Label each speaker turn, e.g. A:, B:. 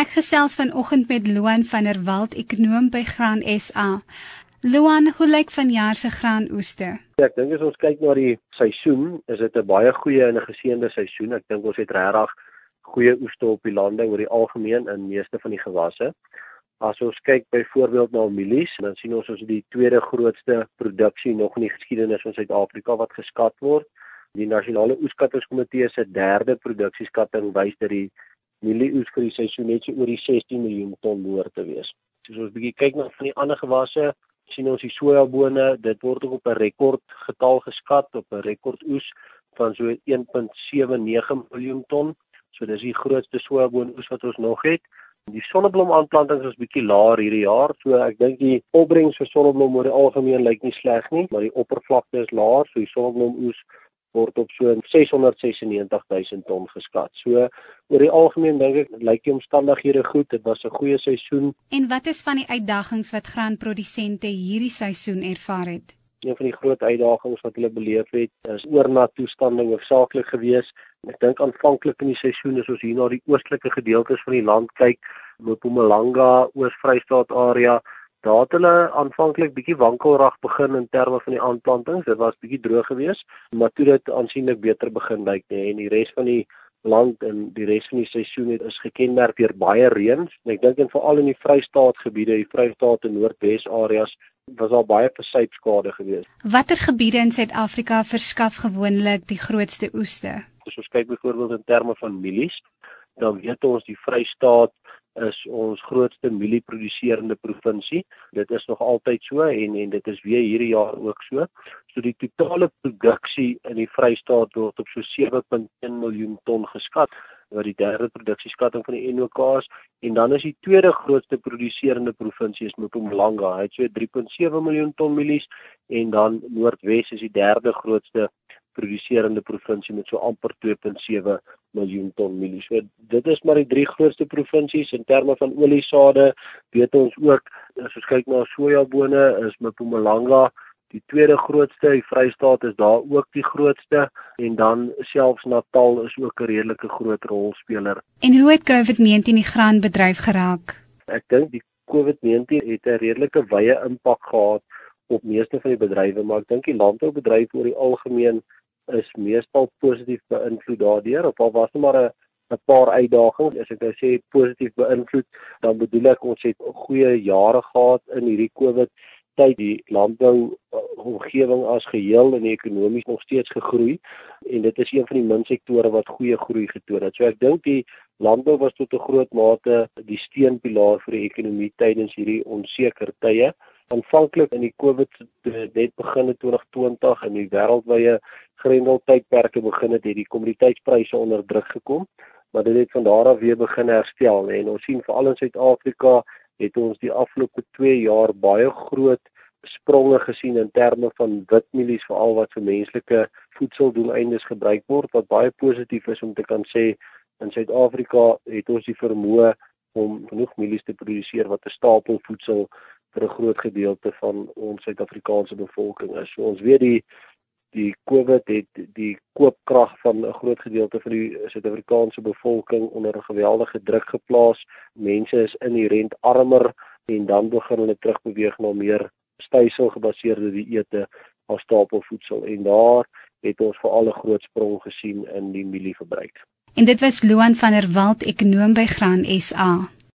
A: Ek gesels vanoggend met Loan van der Walt, ekonom by Graan SA. Loan, hoe lyk vanjaar se graanoeste?
B: Ja, ek dink as ons kyk na die seisoen, is dit 'n baie goeie en 'n geseënde seisoen. Ek dink ons het regtig goeie oeste op die lande oor die algemeen in meeste van die gewasse. As ons kyk byvoorbeeld na mielies, dan sien ons ons die tweede grootste produksie nog in die geskiedenis van Suid-Afrika wat geskat word. Die nasionale oeskattingskomitee se derde produksieskatting wys dat die mielieoes vir die seisoen net so oor die 16 miljoen ton behoort te wees. As ons bietjie kyk na van die ander gewasse, sien ons die sojabone, dit word ook op 'n rekord getal geskat op 'n rekord oes van so 1.79 miljoen ton. So dis die grootste sojaboon oes wat ons nog het. Die sonnebloemaanplantings is bietjie laer hierdie jaar. So ek dink die opbrengs vir sonneblom oor die algemeen lyk nie sleg nie, maar die oppervlakte is laer, so die sonnebloem oes word op so 696000 ton geskat. So oor die algemeen dink ek lyk die omstandighede goed. Dit was 'n goeie seisoen.
A: En wat is van die uitdagings wat graanprodusente hierdie seisoen ervaar het?
B: Een van die groot uitdagings wat hulle beleef het, is oornat toestande hoofsaaklik geweest. Ek dink aanvanklik in die seisoen as ons hier na die oostelike gedeeltes van die land kyk, Mpumalanga, Oos-Vrystaat area, Daar het hulle aanvanklik bietjie wankelrag begin in terme van die aanplantings. Dit was bietjie droog geweest, maar toe dit aansienlik beter begin lyk, nee, en die res van die land en die res van die seisoen het is gekenmerk deur baie reën. Ek dink en veral in die Vrystaatgebiede, die Vrystaat en Noordwes areas was daar baie versuipskade geweest.
A: Watter gebiede in Suid-Afrika verskaf gewoonlik die grootste oeste?
B: As ons kyk byvoorbeeld in terme van mielies, dan weet ons die Vrystaat is ons grootste mielieproduserende provinsie. Dit is nog altyd so en en dit is weer hierdie jaar ook so. So die totale produksie in die Vrystaat word op so 7.1 miljoen ton geskat wat die derde produksieskatting van die NOK is en dan is die tweede grootste produserende provinsie is Mpumalanga. Hy het so 3.7 miljoen ton mielies en dan Noordwes is die derde grootste produserende provinsie met so amper 2.7 miljoen ton mielies. So dit is maar die drie grootste provinsies in terme van oliesade. Weet ons ook as ons kyk na sojabone is Mpumalanga die tweede grootste, die Vrystaat is daar ook die grootste en dan selfs Natal is ook 'n redelike groot rolspeler.
A: En hoe het COVID-19 die graanbedryf geraak?
B: Ek dink die COVID-19 het 'n redelike wye impak gehad op meeste van die bedrywe, maar ek dink die landboubedryf oor die algemeen is meestal positief beïnvloed daardeur. Of al was dit maar 'n 'n paar uitdagings as ek nou sê positief beïnvloed dan bedoel ek ons het goeie jare gehad in hierdie Covid tyd. Die landbou omgewing as geheel en ekonomies nog steeds gegroei en dit is een van die min sektore wat goeie groei getoon het. So ek dink die landbou was tot 'n groot mate die steunpilaar vir die ekonomie tydens hierdie onseker tye aanvanklik in die Covid net begin in 2020 en die wêreldwye grendeltydperke begin het, het die kommoditeitspryse onder druk gekom, maar dit het van daar af weer begin herstel en ons sien veral in Suid-Afrika het ons die afgelope 2 jaar baie groot spronge gesien in terme van witmielies veral wat vir menslike voedseldoeleindes gebruik word wat baie positief is om te kan sê in Suid-Afrika het ons die vermoë om genoeg mielies te produseer wat 'n stapel voedsel vir 'n groot gedeelte van ons Suid-Afrikaanse bevolking is. So ons weet die die COVID het die koopkrag van 'n groot gedeelte van die Suid-Afrikaanse bevolking onder 'n geweldige druk geplaas. Mense is inherënt armer en dan begin hulle terugbeweeg na meer styselgebaseerde dieete as stapelvoedsel en daar het ons veral 'n groot sprong gesien in die mielieverbruik.
A: En dit was Loan van der Walt, ekonom by Graan SA.